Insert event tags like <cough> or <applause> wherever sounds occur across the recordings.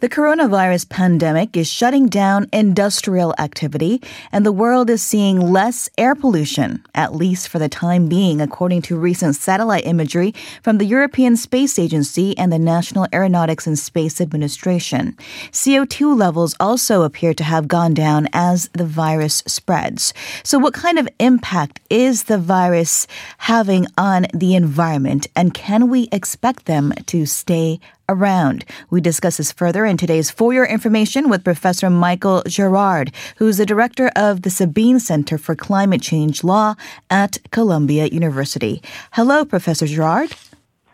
The coronavirus pandemic is shutting down industrial activity, and the world is seeing less air pollution, at least for the time being, according to recent satellite imagery from the European Space Agency and the National Aeronautics and Space Administration. CO2 levels also appear to have gone down as the virus spreads. So, what kind of impact is the virus having on the environment, and can we expect them to stay around. We discuss this further in today's For Your Information with Professor Michael Gerrard, who's the director of the Sabin Center for Climate Change Law at Columbia University. Hello, Professor Gerrard.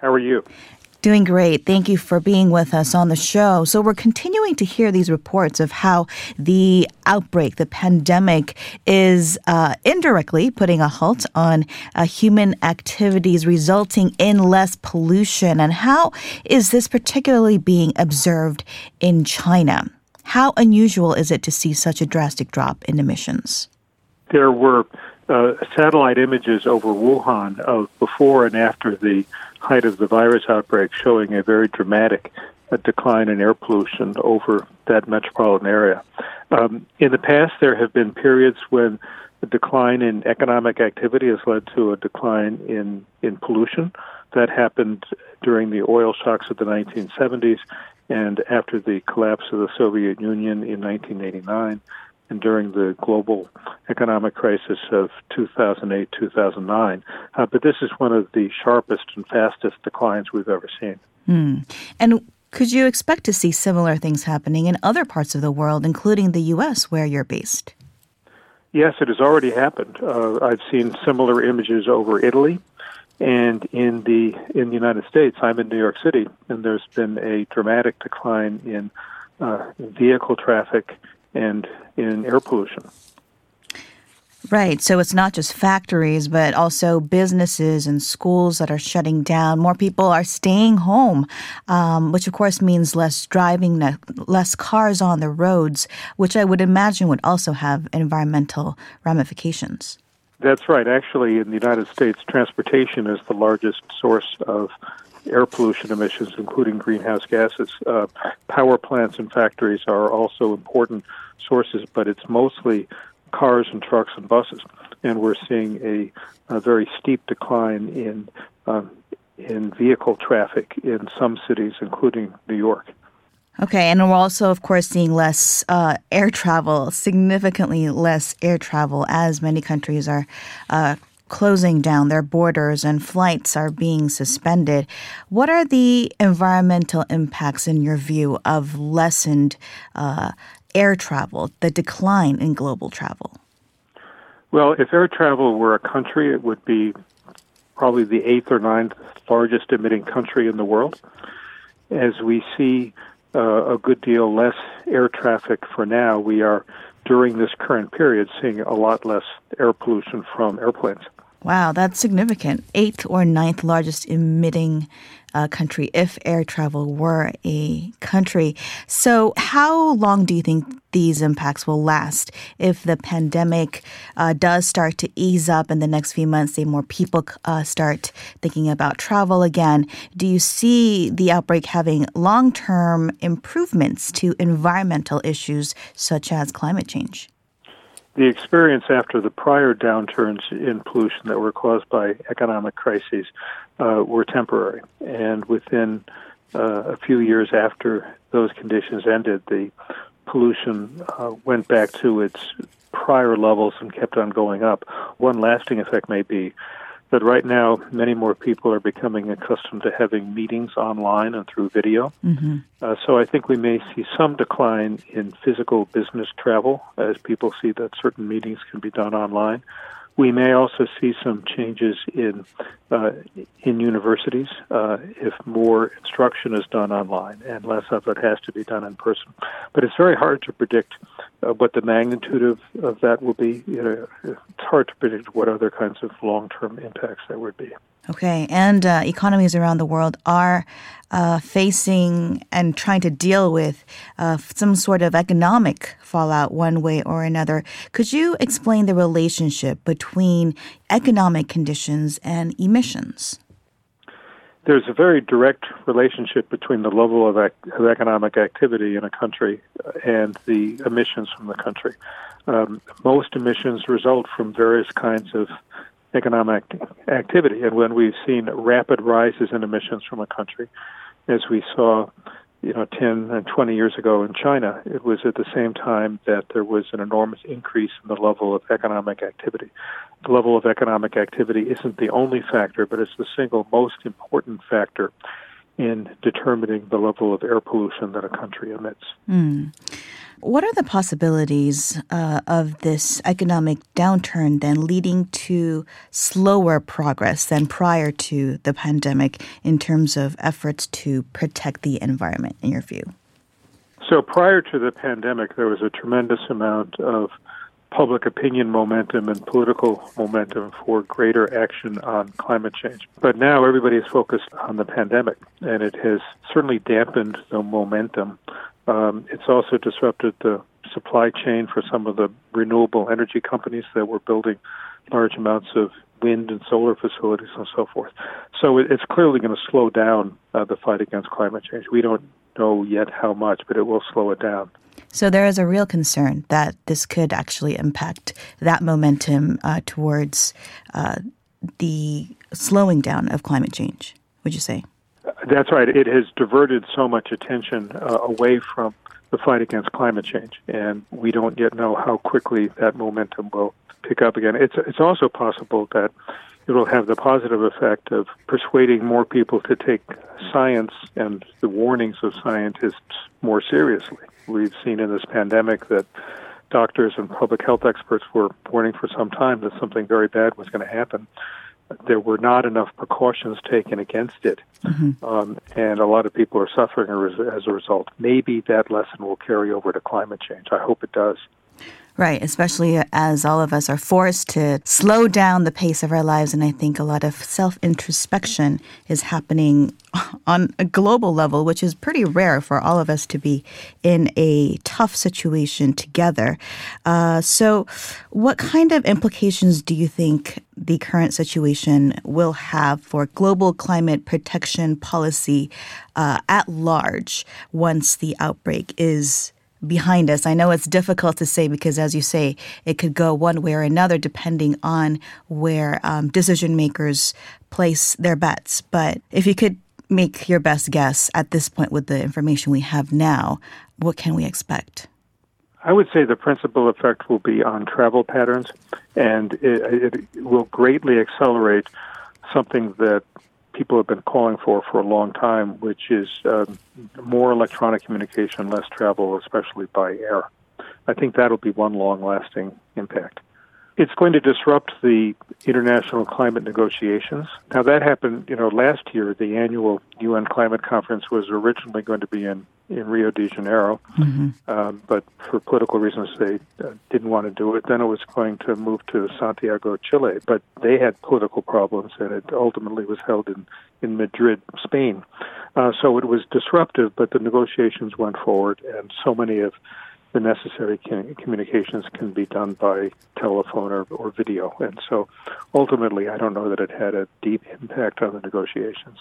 How are you? Doing great. Thank you for being with us on the show. So, we're continuing to hear these reports of how the outbreak, the pandemic, is uh, indirectly putting a halt on uh, human activities, resulting in less pollution. And how is this particularly being observed in China? How unusual is it to see such a drastic drop in emissions? There were uh, satellite images over Wuhan of before and after the height of the virus outbreak showing a very dramatic uh, decline in air pollution over that metropolitan area. Um, in the past, there have been periods when the decline in economic activity has led to a decline in, in pollution. That happened during the oil shocks of the 1970s and after the collapse of the Soviet Union in 1989 and during the global economic crisis of 2008 2009. Uh, but this is one of the sharpest and fastest declines we've ever seen. Mm. And could you expect to see similar things happening in other parts of the world, including the U.S., where you're based? Yes, it has already happened. Uh, I've seen similar images over Italy, and in the in the United States. I'm in New York City, and there's been a dramatic decline in uh, vehicle traffic and in air pollution. Right. So it's not just factories, but also businesses and schools that are shutting down. More people are staying home, um, which of course means less driving, less cars on the roads, which I would imagine would also have environmental ramifications. That's right. Actually, in the United States, transportation is the largest source of air pollution emissions, including greenhouse gases. Uh, power plants and factories are also important sources, but it's mostly cars and trucks and buses. And we're seeing a, a very steep decline in um, in vehicle traffic in some cities, including New York. Okay, and we're also, of course, seeing less uh, air travel, significantly less air travel, as many countries are uh, closing down their borders and flights are being suspended. What are the environmental impacts, in your view, of lessened uh, air travel, the decline in global travel? Well, if air travel were a country, it would be probably the eighth or ninth largest emitting country in the world. As we see uh, a good deal less air traffic for now, we are during this current period seeing a lot less air pollution from airplanes. Wow, that's significant. Eighth or ninth largest emitting uh, country if air travel were a country. So, how long do you think these impacts will last if the pandemic uh, does start to ease up in the next few months? Say more people uh, start thinking about travel again. Do you see the outbreak having long term improvements to environmental issues such as climate change? The experience after the prior downturns in pollution that were caused by economic crises uh, were temporary. And within uh, a few years after those conditions ended, the pollution uh, went back to its prior levels and kept on going up. One lasting effect may be but right now, many more people are becoming accustomed to having meetings online and through video. Mm-hmm. Uh, so I think we may see some decline in physical business travel as people see that certain meetings can be done online. We may also see some changes in uh, in universities uh, if more instruction is done online and less of it has to be done in person. But it's very hard to predict uh, what the magnitude of, of that will be. You know, it's hard to predict what other kinds of long term impacts there would be. Okay, and uh, economies around the world are uh, facing and trying to deal with uh, some sort of economic fallout one way or another. Could you explain the relationship between economic conditions and emissions? there's a very direct relationship between the level of, ac- of economic activity in a country and the emissions from the country. Um, most emissions result from various kinds of economic activity, and when we've seen rapid rises in emissions from a country, as we saw you know, 10 and 20 years ago in China, it was at the same time that there was an enormous increase in the level of economic activity. The level of economic activity isn't the only factor, but it's the single most important factor in determining the level of air pollution that a country emits. Mm. What are the possibilities uh, of this economic downturn then leading to slower progress than prior to the pandemic in terms of efforts to protect the environment, in your view? So, prior to the pandemic, there was a tremendous amount of public opinion momentum and political momentum for greater action on climate change. But now everybody is focused on the pandemic, and it has certainly dampened the momentum. Um, it's also disrupted the supply chain for some of the renewable energy companies that were building large amounts of wind and solar facilities and so forth. So it's clearly going to slow down uh, the fight against climate change. We don't know yet how much, but it will slow it down. So there is a real concern that this could actually impact that momentum uh, towards uh, the slowing down of climate change, would you say? That's right. It has diverted so much attention uh, away from the fight against climate change, and we don't yet know how quickly that momentum will pick up again. It's it's also possible that it will have the positive effect of persuading more people to take science and the warnings of scientists more seriously. We've seen in this pandemic that doctors and public health experts were warning for some time that something very bad was going to happen. There were not enough precautions taken against it, mm-hmm. um, and a lot of people are suffering as a result. Maybe that lesson will carry over to climate change. I hope it does. Right, especially as all of us are forced to slow down the pace of our lives. And I think a lot of self introspection is happening <laughs> on a global level, which is pretty rare for all of us to be in a tough situation together. Uh, so, what kind of implications do you think the current situation will have for global climate protection policy uh, at large once the outbreak is behind us? I know it's difficult to say because, as you say, it could go one way or another depending on where um, decision makers place their bets. But if you could make your best guess at this point with the information we have now, what can we expect? I would say the principal effect will be on travel patterns, and it, it will greatly accelerate something that people have been calling for for a long time, which is um, more electronic communication, less travel, especially by air. I think that'll be one long lasting impact. It's going to disrupt the international climate negotiations. Now that happened, you know, last year. The annual UN climate conference was originally going to be in in Rio de Janeiro, mm-hmm. um, but for political reasons they uh, didn't want to do it. Then it was going to move to Santiago, Chile, but they had political problems, and it ultimately was held in in Madrid, Spain. Uh, so it was disruptive, but the negotiations went forward, and so many of the necessary communications can be done by telephone or, or video. And so ultimately, I don't know that it had a deep impact on the negotiations.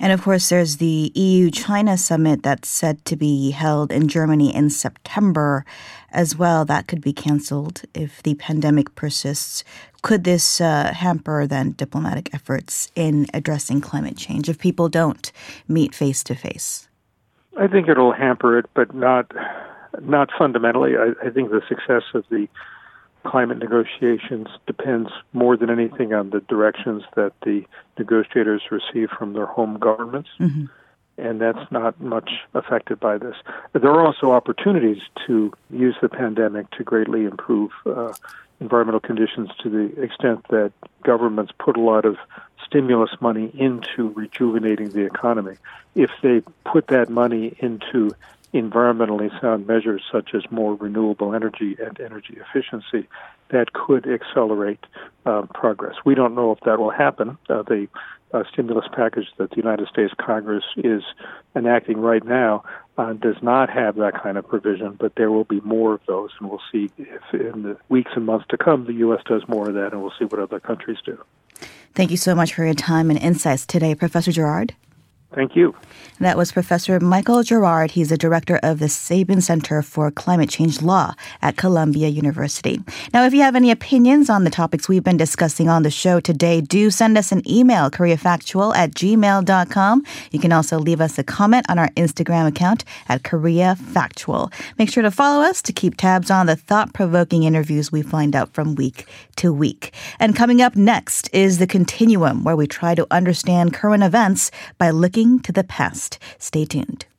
And of course, there's the EU China summit that's set to be held in Germany in September as well. That could be canceled if the pandemic persists. Could this uh, hamper then diplomatic efforts in addressing climate change if people don't meet face to face? I think it'll hamper it, but not not fundamentally. I, I think the success of the climate negotiations depends more than anything on the directions that the negotiators receive from their home governments. Mm-hmm. And that's not much affected by this. There are also opportunities to use the pandemic to greatly improve uh, environmental conditions to the extent that governments put a lot of stimulus money into rejuvenating the economy. If they put that money into environmentally sound measures such as more renewable energy and energy efficiency that could accelerate uh, progress. We don't know if that will happen. Uh, the uh, stimulus package that the United States Congress is enacting right now uh, does not have that kind of provision, but there will be more of those, and we'll see if in the weeks and months to come the U.S. does more of that, and we'll see what other countries do. Thank you so much for your time and insights today, Professor Gerrard. Thank you. That was Professor Michael Gerrard. He's the director of the Sabin Center for Climate Change Law at Columbia University. Now, if you have any opinions on the topics we've been discussing on the show today, do send us an email, koreafactual at gmail.com. You can also leave us a comment on our Instagram account at koreafactual. Make sure to follow us to keep tabs on the thought-provoking interviews we find out from week to week. And coming up next is The Continuum, where we try to understand current events by looking to the past. Stay tuned.